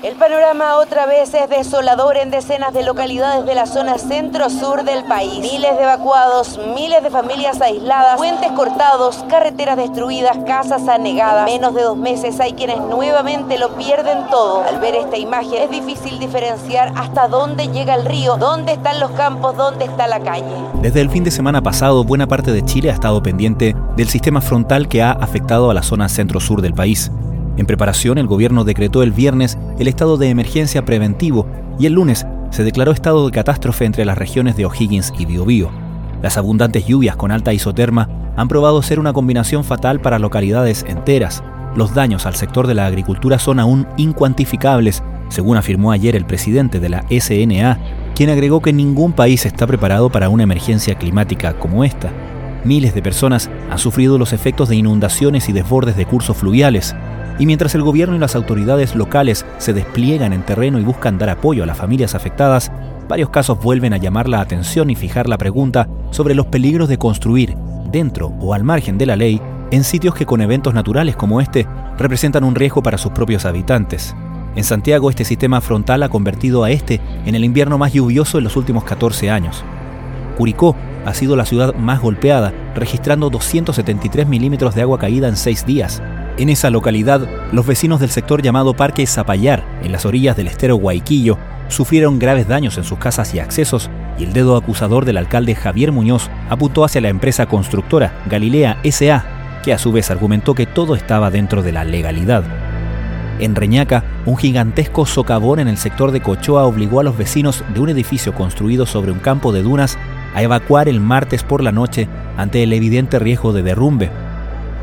El panorama otra vez es desolador en decenas de localidades de la zona centro-sur del país. Miles de evacuados, miles de familias aisladas, puentes cortados, carreteras destruidas, casas anegadas. Menos de dos meses hay quienes nuevamente lo pierden todo. Al ver esta imagen es difícil diferenciar hasta dónde llega el río, dónde están los campos, dónde está la calle. Desde el fin de semana pasado, buena parte de Chile ha estado pendiente del sistema frontal que ha afectado a la zona centro-sur del país. En preparación, el gobierno decretó el viernes el estado de emergencia preventivo y el lunes se declaró estado de catástrofe entre las regiones de O'Higgins y Biobío. Las abundantes lluvias con alta isoterma han probado ser una combinación fatal para localidades enteras. Los daños al sector de la agricultura son aún incuantificables, según afirmó ayer el presidente de la SNA, quien agregó que ningún país está preparado para una emergencia climática como esta. Miles de personas han sufrido los efectos de inundaciones y desbordes de cursos fluviales, y mientras el gobierno y las autoridades locales se despliegan en terreno y buscan dar apoyo a las familias afectadas, varios casos vuelven a llamar la atención y fijar la pregunta sobre los peligros de construir, dentro o al margen de la ley, en sitios que con eventos naturales como este representan un riesgo para sus propios habitantes. En Santiago este sistema frontal ha convertido a este en el invierno más lluvioso en los últimos 14 años. Curicó ha sido la ciudad más golpeada, registrando 273 milímetros de agua caída en seis días, en esa localidad, los vecinos del sector llamado Parque Zapallar, en las orillas del estero Guayquillo, sufrieron graves daños en sus casas y accesos, y el dedo acusador del alcalde Javier Muñoz apuntó hacia la empresa constructora Galilea SA, que a su vez argumentó que todo estaba dentro de la legalidad. En Reñaca, un gigantesco socavón en el sector de Cochoa obligó a los vecinos de un edificio construido sobre un campo de dunas a evacuar el martes por la noche ante el evidente riesgo de derrumbe.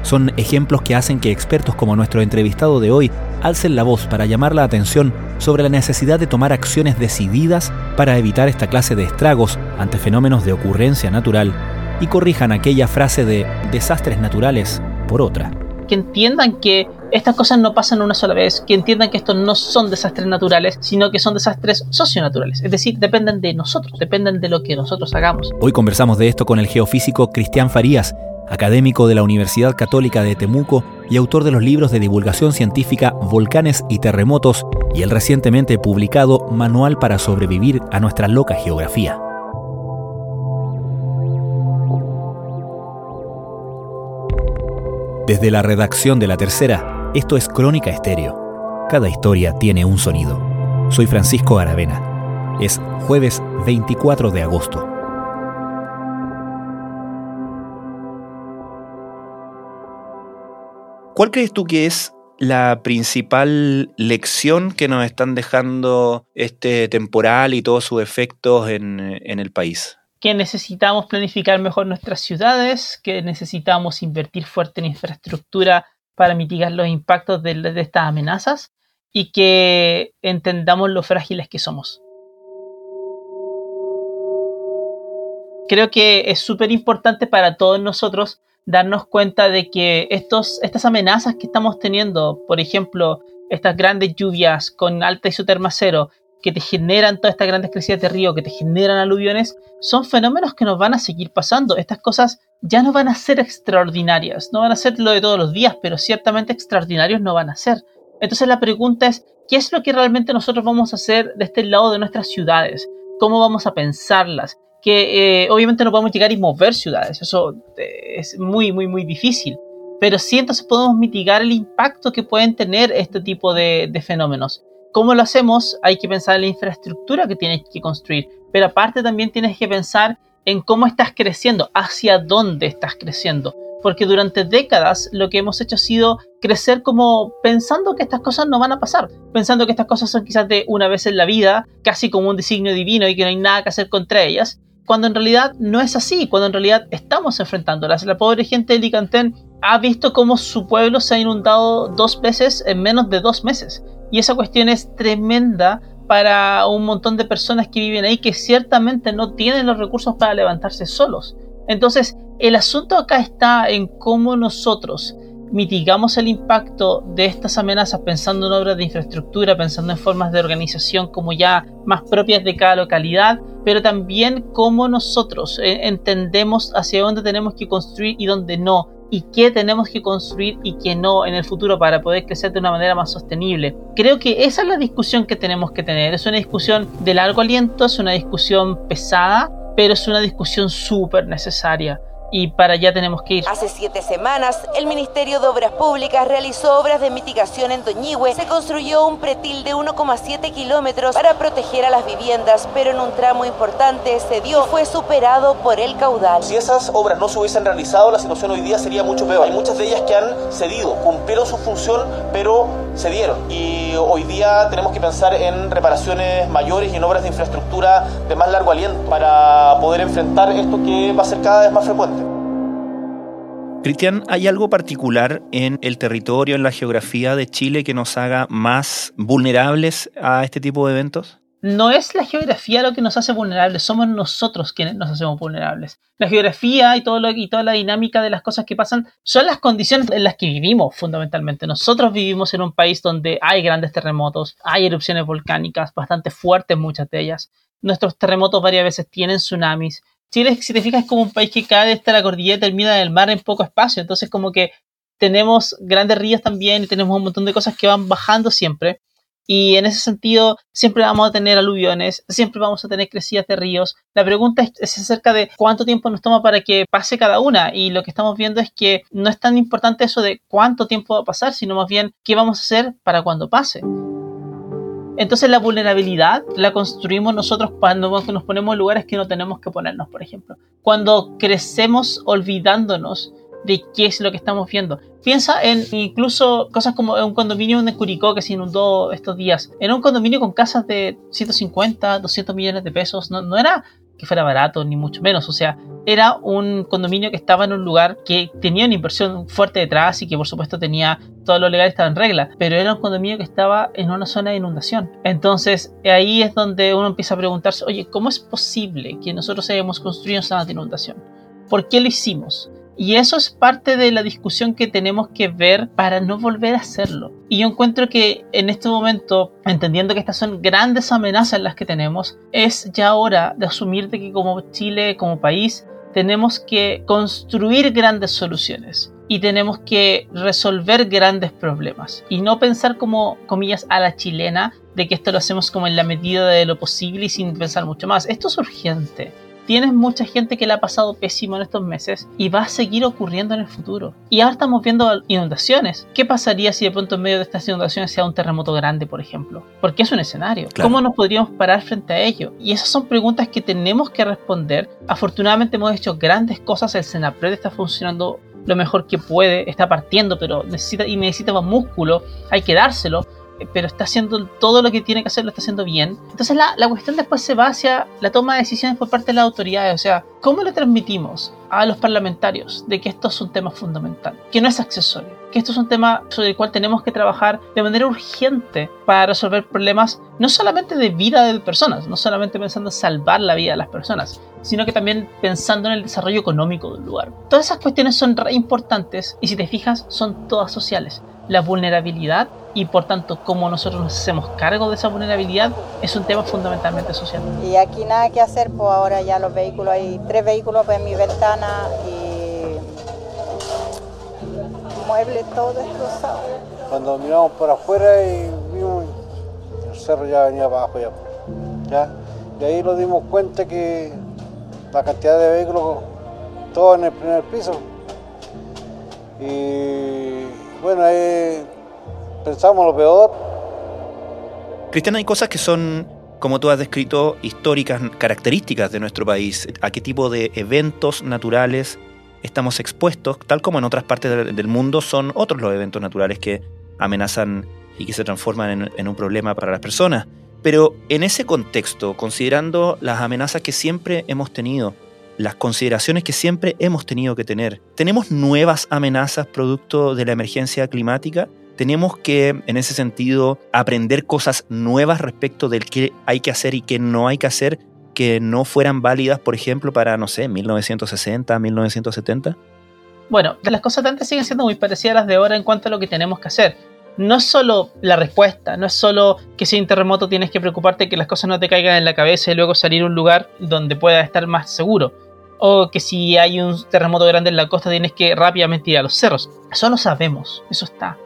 Son ejemplos que hacen que expertos como nuestro entrevistado de hoy alcen la voz para llamar la atención sobre la necesidad de tomar acciones decididas para evitar esta clase de estragos ante fenómenos de ocurrencia natural y corrijan aquella frase de desastres naturales por otra. Que entiendan que estas cosas no pasan una sola vez, que entiendan que estos no son desastres naturales, sino que son desastres socionaturales. Es decir, dependen de nosotros, dependen de lo que nosotros hagamos. Hoy conversamos de esto con el geofísico Cristian Farías, académico de la Universidad Católica de Temuco y autor de los libros de divulgación científica Volcanes y Terremotos y el recientemente publicado Manual para sobrevivir a nuestra loca geografía. Desde la redacción de La Tercera, esto es Crónica Estéreo. Cada historia tiene un sonido. Soy Francisco Aravena. Es jueves 24 de agosto. ¿Cuál crees tú que es la principal lección que nos están dejando este temporal y todos sus efectos en, el país? Que necesitamos planificar mejor nuestras ciudades, que necesitamos invertir fuerte en infraestructura para mitigar los impactos de, estas amenazas y que entendamos lo frágiles que somos. Creo que es súper importante para todos nosotros darnos cuenta de que estos, estas amenazas que estamos teniendo, por ejemplo, estas grandes lluvias con alta isoterma cero, que te generan todas estas grandes crecidas de río, que te generan aluviones, son fenómenos que nos van a seguir pasando. Estas cosas ya no van a ser extraordinarias, no van a ser lo de todos los días, pero ciertamente extraordinarios no van a ser. Entonces la pregunta es, ¿qué es lo que realmente nosotros vamos a hacer de este lado de nuestras ciudades? ¿Cómo vamos a pensarlas? Que eh, obviamente no podemos llegar y mover ciudades, eso eh, es muy, muy, muy difícil, pero sí entonces podemos mitigar el impacto que pueden tener este tipo de, fenómenos. ¿Cómo lo hacemos? Hay que pensar en la infraestructura que tienes que construir, pero aparte también tienes que pensar en cómo estás creciendo, hacia dónde estás creciendo. Porque durante décadas lo que hemos hecho ha sido crecer como pensando que estas cosas no van a pasar, pensando que estas cosas son quizás de una vez en la vida, casi como un designio divino y que no hay nada que hacer contra ellas cuando en realidad no es así, cuando en realidad estamos enfrentándolas. La pobre gente de Licantén ha visto cómo su pueblo se ha inundado dos veces en menos de dos meses. Y esa cuestión es tremenda para un montón de personas que viven ahí que ciertamente no tienen los recursos para levantarse solos. Entonces, el asunto acá está en cómo nosotros mitigamos el impacto de estas amenazas pensando en obras de infraestructura, pensando en formas de organización como ya más propias de cada localidad, pero también cómo nosotros eh, entendemos hacia dónde tenemos que construir y dónde no. y qué tenemos que construir y qué no en el futuro para poder crecer de una manera más sostenible. Creo que esa es la discusión que tenemos que tener. Es una discusión de largo aliento, es una discusión pesada, pero es una discusión súper necesaria y para allá tenemos que ir. Hace siete semanas, el Ministerio de Obras Públicas realizó obras de mitigación en Doñihue. Se construyó un pretil de 1,7 kilómetros para proteger a las viviendas, pero en un tramo importante se dio fue superado por el caudal. Si esas obras no se hubiesen realizado, la situación hoy día sería mucho peor. Hay muchas de ellas que han cedido, cumplieron su función, pero cedieron. Y hoy día tenemos que pensar en reparaciones mayores y en obras de infraestructura de más largo aliento para poder enfrentar esto que va a ser cada vez más frecuente. Cristian, ¿hay algo particular en el territorio, en la geografía de Chile que nos haga más vulnerables a este tipo de eventos? No es la geografía lo que nos hace vulnerables, somos nosotros quienes nos hacemos vulnerables. La geografía y, todo lo, y toda la dinámica de las cosas que pasan son las condiciones en las que vivimos fundamentalmente. Nosotros vivimos en un país donde hay grandes terremotos, hay erupciones volcánicas bastante fuertes, muchas de ellas. Nuestros terremotos varias veces tienen tsunamis, Si te fijas, es como un país que cae desde la cordillera termina en el mar en poco espacio. Entonces, como que tenemos grandes ríos también y tenemos un montón de cosas que van bajando siempre. Y en ese sentido, siempre vamos a tener aluviones, siempre vamos a tener crecidas de ríos. La pregunta es, es, acerca de cuánto tiempo nos toma para que pase cada una. Y lo que estamos viendo es que no es tan importante eso de cuánto tiempo va a pasar, sino más bien qué vamos a hacer para cuando pase. Entonces la vulnerabilidad la construimos nosotros cuando nos ponemos en lugares que no tenemos que ponernos, por ejemplo. Cuando crecemos olvidándonos de qué es lo que estamos viendo. Piensa en incluso cosas como un condominio en Curicó que se inundó estos días. Era un condominio con casas de 150, 200 millones de pesos. No era que fuera barato, ni mucho menos. O sea, era un condominio que estaba en un lugar que tenía una inversión fuerte detrás y que por supuesto tenía todo lo legal estaba en regla, pero era un condominio que estaba en una zona de inundación. Entonces ahí es donde uno empieza a preguntarse, oye, ¿cómo es posible que nosotros hayamos construido zonas de inundación? ¿Por qué lo hicimos? Y eso es parte de la discusión que tenemos que ver para no volver a hacerlo. Y yo encuentro que en este momento, entendiendo que estas son grandes amenazas las que tenemos, es ya hora de asumir de que como Chile, como país, tenemos que construir grandes soluciones y tenemos que resolver grandes problemas y no pensar como comillas a la chilena de que esto lo hacemos como en la medida de lo posible y sin pensar mucho más. Esto es urgente tienes mucha gente que le ha pasado pésimo en estos meses y va a seguir ocurriendo en el futuro. Y ahora estamos viendo inundaciones. ¿Qué pasaría si de pronto en medio de estas inundaciones sea un terremoto grande, por ejemplo? Porque es un escenario. ¿Cómo nos podríamos parar frente a ello? Y esas son preguntas que tenemos que responder. Afortunadamente hemos hecho grandes cosas. El Senapred está funcionando lo mejor que puede, está partiendo, pero necesita y necesita más músculo, hay que dárselo pero está haciendo todo lo que tiene que hacer, lo está haciendo bien. Entonces la, la, cuestión después se va hacia la toma de decisiones por parte de las autoridades, o sea, ¿cómo le transmitimos a los parlamentarios de que esto es un tema fundamental, que no es accesorio, que esto es un tema sobre el cual tenemos que trabajar de manera urgente para resolver problemas no solamente de vida de personas, no solamente pensando en salvar la vida de las personas, sino que también pensando en el desarrollo económico del lugar. Todas esas cuestiones son re importantes y si te fijas son todas sociales. La vulnerabilidad y por tanto cómo nosotros nos hacemos cargo de esa vulnerabilidad es un tema fundamentalmente social. Y aquí nada que hacer, pues ahora ya los vehículos, hay tres vehículos pues, en mi ventana y muebles todo destrozado. Cuando miramos por afuera y vimos el cerro ya venía abajo ya. ¿ya? Y ahí nos dimos cuenta que la cantidad de vehículos, todos en el primer piso. Y bueno, ahí pensamos lo peor. Cristian, hay cosas que son, como tú has descrito, históricas, características de nuestro país. ¿A qué tipo de eventos naturales estamos expuestos? Tal como en otras partes del mundo son otros los eventos naturales que amenazan y que se transforman en, en un problema para las personas. Pero en ese contexto, considerando las amenazas que siempre hemos tenido, las consideraciones que siempre hemos tenido que tener, ¿tenemos nuevas amenazas producto de la emergencia climática? ¿Tenemos que, en ese sentido, aprender cosas nuevas respecto del qué hay que hacer y qué no hay que hacer que no fueran válidas, por ejemplo, para, no sé, 1960, 1970? Bueno, las cosas de antes siguen siendo muy parecidas a las de ahora en cuanto a lo que tenemos que hacer no es solo la respuesta, no es solo que si hay un terremoto tienes que preocuparte que las cosas no te caigan en la cabeza y luego salir a un lugar donde puedas estar más seguro. O que si hay un terremoto grande en la costa tienes que rápidamente ir a los cerros. Eso lo sabemos, eso está.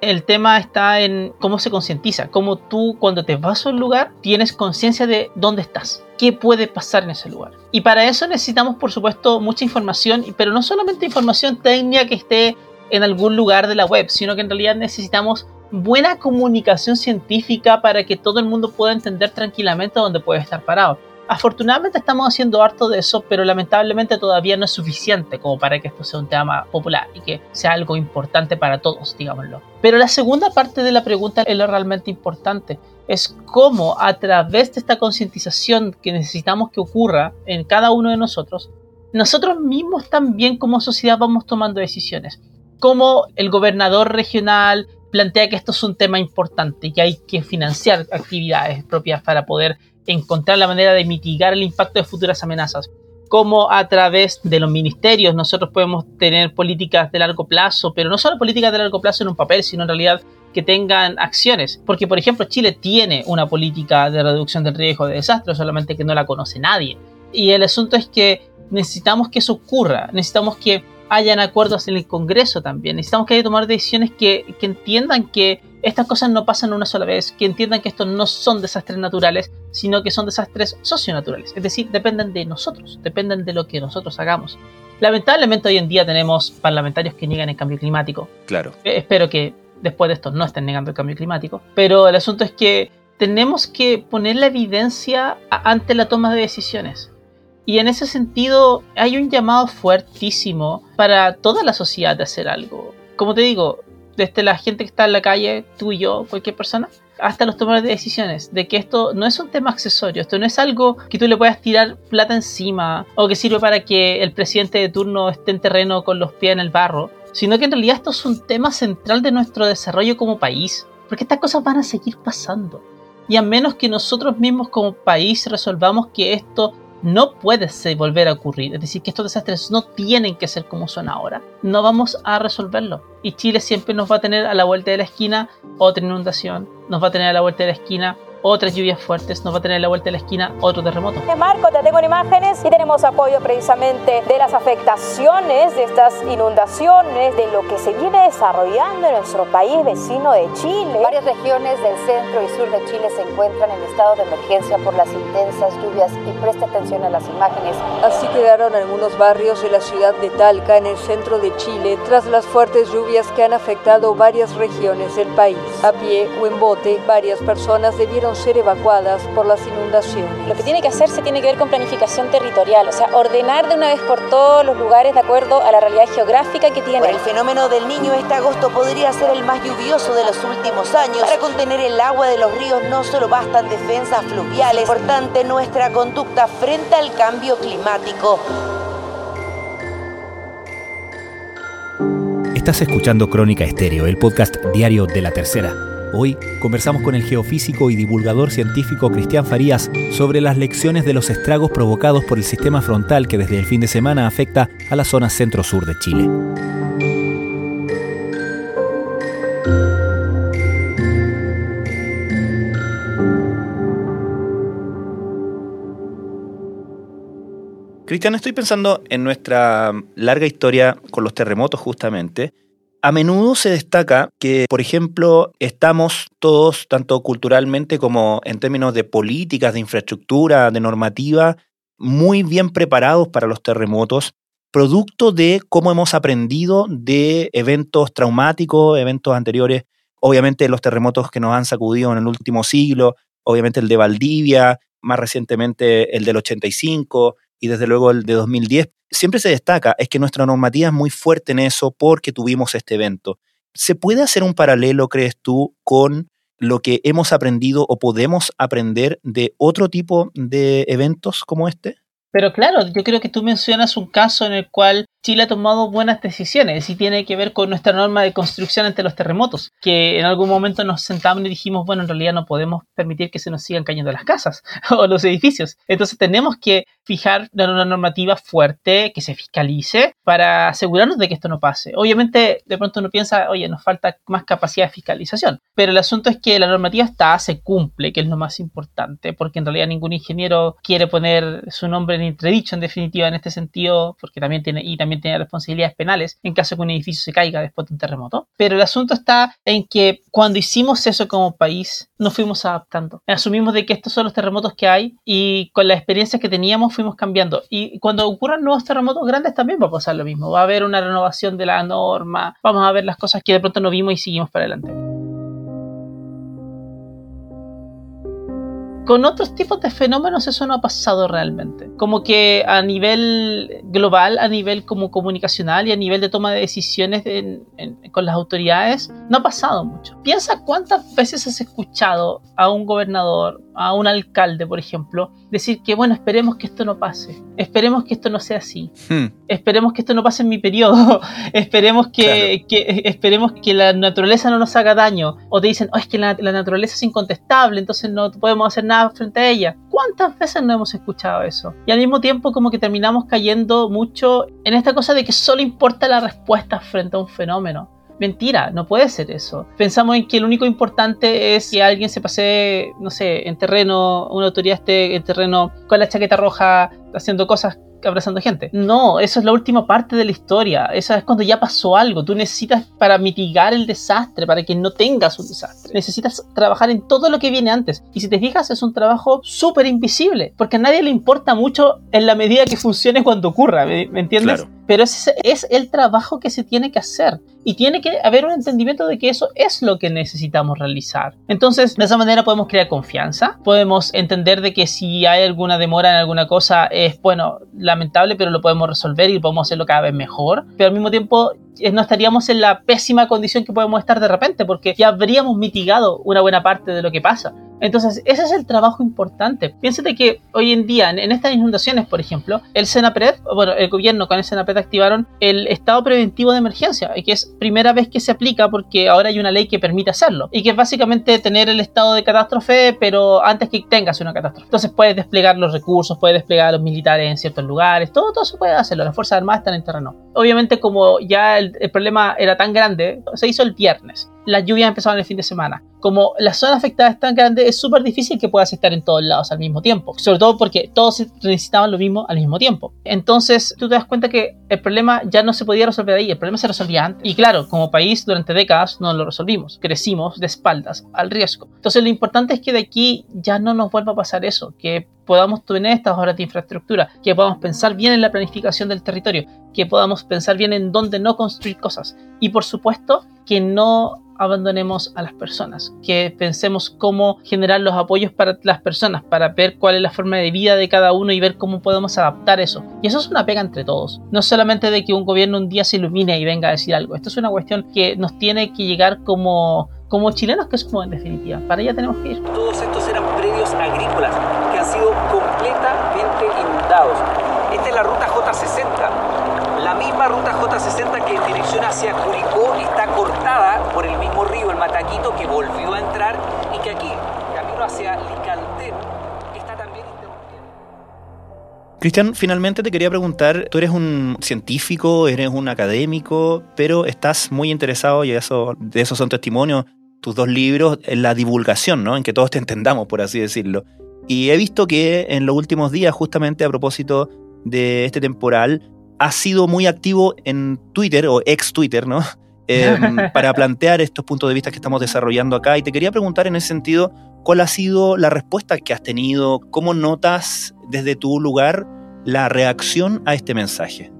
El tema está en cómo se concientiza, cómo tú cuando te vas a un lugar tienes conciencia de dónde estás, qué puede pasar en ese lugar. Y para eso necesitamos, por supuesto, mucha información, pero no solamente información técnica que esté en algún lugar de la web, sino que en realidad necesitamos buena comunicación científica para que todo el mundo pueda entender tranquilamente dónde puede estar parado. Afortunadamente estamos haciendo harto de eso, pero lamentablemente todavía no es suficiente como para que esto sea un tema popular y que sea algo importante para todos, digámoslo. Pero la segunda parte de la pregunta es lo realmente importante, es cómo a través de esta concientización que necesitamos que ocurra en cada uno de nosotros, nosotros mismos también como sociedad vamos tomando decisiones. Como el gobernador regional plantea que esto es un tema importante y que hay que financiar actividades propias para poder encontrar la manera de mitigar el impacto de futuras amenazas. Como a través de los ministerios nosotros podemos tener políticas de largo plazo, pero no solo políticas de largo plazo en un papel, sino en realidad que tengan acciones. Porque, por ejemplo, Chile tiene una política de reducción del riesgo de desastre, solamente que no la conoce nadie. Y el asunto es que necesitamos que eso ocurra, necesitamos que hayan acuerdos en el Congreso también, necesitamos que haya tomar decisiones que, que entiendan que estas cosas no pasan una sola vez, que entiendan que estos no son desastres naturales, sino que son desastres socionaturales, es decir, dependen de nosotros, dependen de lo que nosotros hagamos. Lamentablemente hoy en día tenemos parlamentarios que niegan el cambio climático. Claro. Eh, espero que después de esto no estén negando el cambio climático, pero el asunto es que tenemos que poner la evidencia ante la toma de decisiones. Y en ese sentido hay un llamado fuertísimo para toda la sociedad de hacer algo. Como te digo, desde la gente que está en la calle, tú y yo, cualquier persona, hasta los tomadores de decisiones, de que esto no es un tema accesorio, esto no es algo que tú le puedas tirar plata encima o que sirve para que el presidente de turno esté en terreno con los pies en el barro, sino que en realidad esto es un tema central de nuestro desarrollo como país, porque estas cosas van a seguir pasando. Y a menos que nosotros mismos como país resolvamos que esto no puede volver a ocurrir. Es decir, que estos desastres no tienen que ser como son ahora. No vamos a resolverlo. Y Chile siempre nos va a tener a la vuelta de la esquina otra inundación, nos va a tener a la vuelta de la esquina otras lluvias fuertes, nos va a tener la vuelta de la esquina otro terremoto. Marco, te tengo en imágenes y tenemos apoyo precisamente de las afectaciones de estas inundaciones, de lo que se viene desarrollando en nuestro país vecino de Chile. Varias regiones del centro y sur de Chile se encuentran en estado de emergencia por las intensas lluvias y preste atención a las imágenes. Así quedaron algunos barrios de la ciudad de Talca, en el centro de Chile, tras las fuertes lluvias que han afectado varias regiones del país. A pie o en bote, varias personas debieron ser evacuadas por las inundaciones. Lo que tiene que hacerse tiene que ver con planificación territorial, o sea, ordenar de una vez por todos los lugares de acuerdo a la realidad geográfica que tiene. Por el fenómeno del niño, este agosto podría ser el más lluvioso de los últimos años. Para contener el agua de los ríos no solo bastan defensas fluviales, es importante nuestra conducta frente al cambio climático. Estás escuchando Crónica Estéreo, el podcast diario de la tercera. Hoy conversamos con el geofísico y divulgador científico Cristian Farías sobre las lecciones de los estragos provocados por el sistema frontal que desde el fin de semana afecta a la zona centro-sur de Chile. Cristian, estoy pensando en nuestra larga historia con los terremotos justamente a menudo se destaca que, por ejemplo, estamos todos, tanto culturalmente como en términos de políticas, de infraestructura, de normativa, muy bien preparados para los terremotos, producto de cómo hemos aprendido de eventos traumáticos, eventos anteriores, obviamente los terremotos que nos han sacudido en el último siglo, obviamente el de Valdivia, más recientemente el del 85 y desde luego el de 2010 siempre se destaca es que nuestra normativa es muy fuerte en eso porque tuvimos este evento. ¿Se puede hacer un paralelo, crees tú, con lo que hemos aprendido o podemos aprender de otro tipo de eventos como este? Pero claro, yo creo que tú mencionas un caso en el cual Chile ha tomado buenas decisiones y tiene que ver con nuestra norma de construcción ante los terremotos, que en algún momento nos sentamos y dijimos, bueno, en realidad no podemos permitir que se nos sigan cayendo las casas o los edificios. Entonces tenemos que fijar una normativa fuerte que se fiscalice para asegurarnos de que esto no pase. Obviamente, de pronto uno piensa, oye, nos falta más capacidad de fiscalización, pero el asunto es que la normativa está, se cumple, que es lo más importante, porque en realidad ningún ingeniero quiere poner su nombre en entredicho, en definitiva, en este sentido, porque también tiene, y también tiene responsabilidades penales en caso que un edificio se caiga después de un terremoto. Pero el asunto está en que cuando hicimos eso como país, nos fuimos adaptando. Asumimos de que estos son los terremotos que hay y con las experiencias que teníamos cambiando. Y cuando ocurran nuevos terremotos grandes también va a pasar lo mismo. Va a haber una renovación de la norma, vamos a ver las cosas que de pronto no vimos y seguimos para adelante. Con otros tipos de fenómenos eso no ha pasado realmente. Como que a nivel global, a nivel como comunicacional y a nivel de toma de decisiones con las autoridades, no ha pasado mucho. Piensa cuántas veces has escuchado a un gobernador, a un alcalde, por ejemplo, decir que, bueno, esperemos que esto no pase, esperemos que esto no sea así, hmm. esperemos que esto no pase en mi periodo, esperemos que, esperemos que la naturaleza no nos haga daño, o te dicen, oh, es que la, la naturaleza es incontestable, entonces no podemos hacer nada frente a ella. ¿Cuántas veces no hemos escuchado eso? Y al mismo tiempo como que terminamos cayendo mucho en esta cosa de que solo importa la respuesta frente a un fenómeno. Mentira, no puede ser eso. Pensamos en que lo único importante es que alguien se pase, no sé, en terreno, una autoridad esté en terreno con la chaqueta roja haciendo cosas abrazando gente. No, eso es la última parte de la historia. Eso es cuando ya pasó algo. Tú necesitas para mitigar el desastre, para que no tengas un desastre. Necesitas trabajar en todo lo que viene antes. Y si te fijas, es un trabajo súper invisible, porque a nadie le importa mucho en la medida que funcione cuando ocurra. ¿Me, entiendes? Pero ese es el trabajo que se tiene que hacer. Y tiene que haber un entendimiento de que eso es lo que necesitamos realizar. Entonces, de esa manera podemos crear confianza, podemos entender de que si hay alguna demora en alguna cosa, es bueno, lamentable, pero lo podemos resolver y podemos hacerlo cada vez mejor. Pero al mismo tiempo no estaríamos en la pésima condición que podemos estar de repente, porque ya habríamos mitigado una buena parte de lo que pasa. Entonces, ese es el trabajo importante. Piénsate que hoy en día, en, estas inundaciones, por ejemplo, el Senapred, bueno, el gobierno con el Senapred activaron el estado preventivo de emergencia, que es primera vez que se aplica porque ahora hay una ley que permite hacerlo, y que es básicamente tener el estado de catástrofe, pero antes que tengas una catástrofe. Entonces puedes desplegar los recursos, puedes desplegar a los militares en ciertos lugares, todo, todo se puede hacerlo, las Fuerzas Armadas están en terreno. Obviamente, como ya el problema era tan grande, se hizo el viernes. Las lluvias empezaron el fin de semana. Como la zona afectada es tan grande, es súper difícil que puedas estar en todos lados al mismo tiempo. Sobre todo porque todos necesitaban lo mismo al mismo tiempo. Entonces, tú te das cuenta que el problema ya no se podía resolver ahí, el problema se resolvía antes. Y claro, como país, durante décadas no lo resolvimos. Crecimos de espaldas al riesgo. Entonces, lo importante es que de aquí ya no nos vuelva a pasar eso, que podamos tener estas obras de infraestructura, que podamos pensar bien en la planificación del territorio, que podamos pensar bien en dónde no construir cosas. Y por supuesto, que no abandonemos a las personas, que pensemos cómo generar los apoyos para las personas, para ver cuál es la forma de vida de cada uno y ver cómo podemos adaptar eso. Y eso es una pega entre todos. No solamente de que un gobierno un día se ilumine y venga a decir algo. Esto es una cuestión que nos tiene que llegar como como chilenos que somos en definitiva. Para allá tenemos que ir. Todos estos eran predios agrícolas que han sido completamente inundados. Esta es la ruta J60. Misma ruta J60 que en dirección hacia Curicó está cortada por el mismo río, el Mataquito, que volvió a entrar y que aquí, camino hacia Licantén, está también Cristian, finalmente te quería preguntar, tú eres un científico, eres un académico, pero estás muy interesado, y eso, de esos son testimonios, tus dos libros, en la divulgación, ¿no? En que todos te entendamos, por así decirlo. Y he visto que en los últimos días, justamente a propósito de este temporal, has sido muy activo en Twitter o ex Twitter, ¿no? Em, para plantear estos puntos de vista que estamos desarrollando acá. Y te quería preguntar en ese sentido, ¿cuál ha sido la respuesta que has tenido? ¿Cómo notas desde tu lugar la reacción a este mensaje?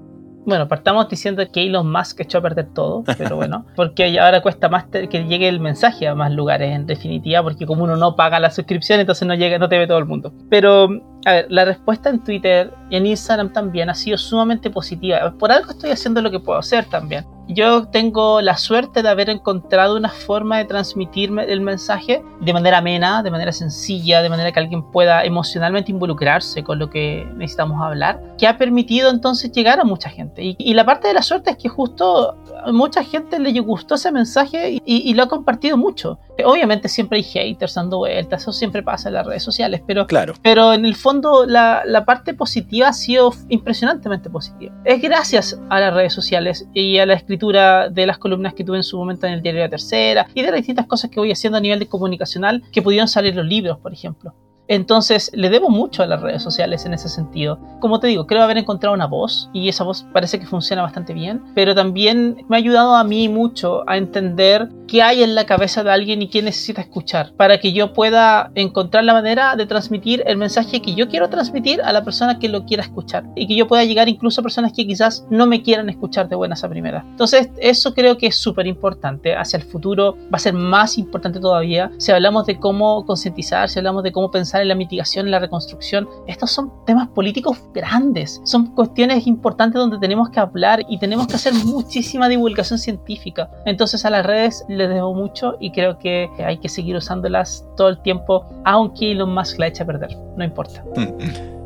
Bueno, partamos diciendo que Elon Musk echó a perder todo, pero bueno, porque ahora cuesta más que llegue el mensaje a más lugares en definitiva, porque como uno no paga la suscripción, entonces no llega, no te ve todo el mundo. Pero, a ver, la respuesta en Twitter y en Instagram también ha sido sumamente positiva. Por algo estoy haciendo lo que puedo hacer también yo tengo la suerte de haber encontrado una forma de transmitir el mensaje de manera amena, de manera sencilla, de manera que alguien pueda emocionalmente involucrarse con lo que necesitamos hablar, que ha permitido entonces llegar a mucha gente. Y, la parte de la suerte es que justo a mucha gente le gustó ese mensaje y, lo ha compartido mucho. Obviamente siempre hay haters dando vueltas, eso siempre pasa en las redes sociales, pero, claro. pero en el fondo la, la parte positiva ha sido impresionantemente positiva. Es gracias a las redes sociales y a la escritura de las columnas que tuve en su momento en el diario La Tercera y de las distintas cosas que voy haciendo a nivel de comunicacional que pudieron salir los libros, por ejemplo. Entonces, le debo mucho a las redes sociales en ese sentido. Como te digo, creo haber encontrado una voz y esa voz parece que funciona bastante bien, pero también me ha ayudado a mí mucho a entender qué hay en la cabeza de alguien y qué necesita escuchar para que yo pueda encontrar la manera de transmitir el mensaje que yo quiero transmitir a la persona que lo quiera escuchar y que yo pueda llegar incluso a personas que quizás no me quieran escuchar de buenas a primeras. Entonces, eso creo que es súper importante. Hacia el futuro va a ser más importante todavía si hablamos de cómo concientizar, si hablamos de cómo pensar en la mitigación, en la reconstrucción. Estos son temas políticos grandes, son cuestiones importantes donde tenemos que hablar y tenemos que hacer muchísima divulgación científica. Entonces a las redes les debo mucho y creo que hay que seguir usándolas todo el tiempo, aunque Elon Musk la eche a perder, no importa.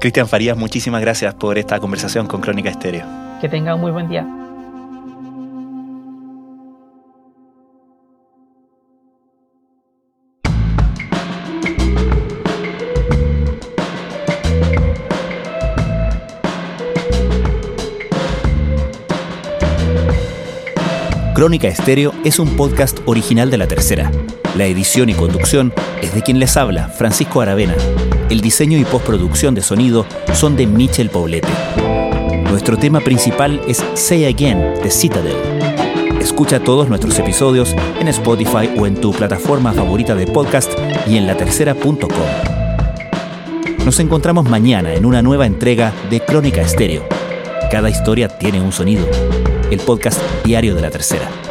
Cristian Farías, muchísimas gracias por esta conversación con Crónica Estéreo. Que tenga un muy buen día. Crónica Estéreo es un podcast original de La Tercera. La edición y conducción es de quien les habla, Francisco Aravena. El diseño y postproducción de sonido son de Michel Poblete. Nuestro tema principal es Say Again de Citadel. Escucha todos nuestros episodios en Spotify o en tu plataforma favorita de podcast y en latercera.com. Nos encontramos mañana en una nueva entrega de Crónica Estéreo. Cada historia tiene un sonido el podcast diario de la tercera.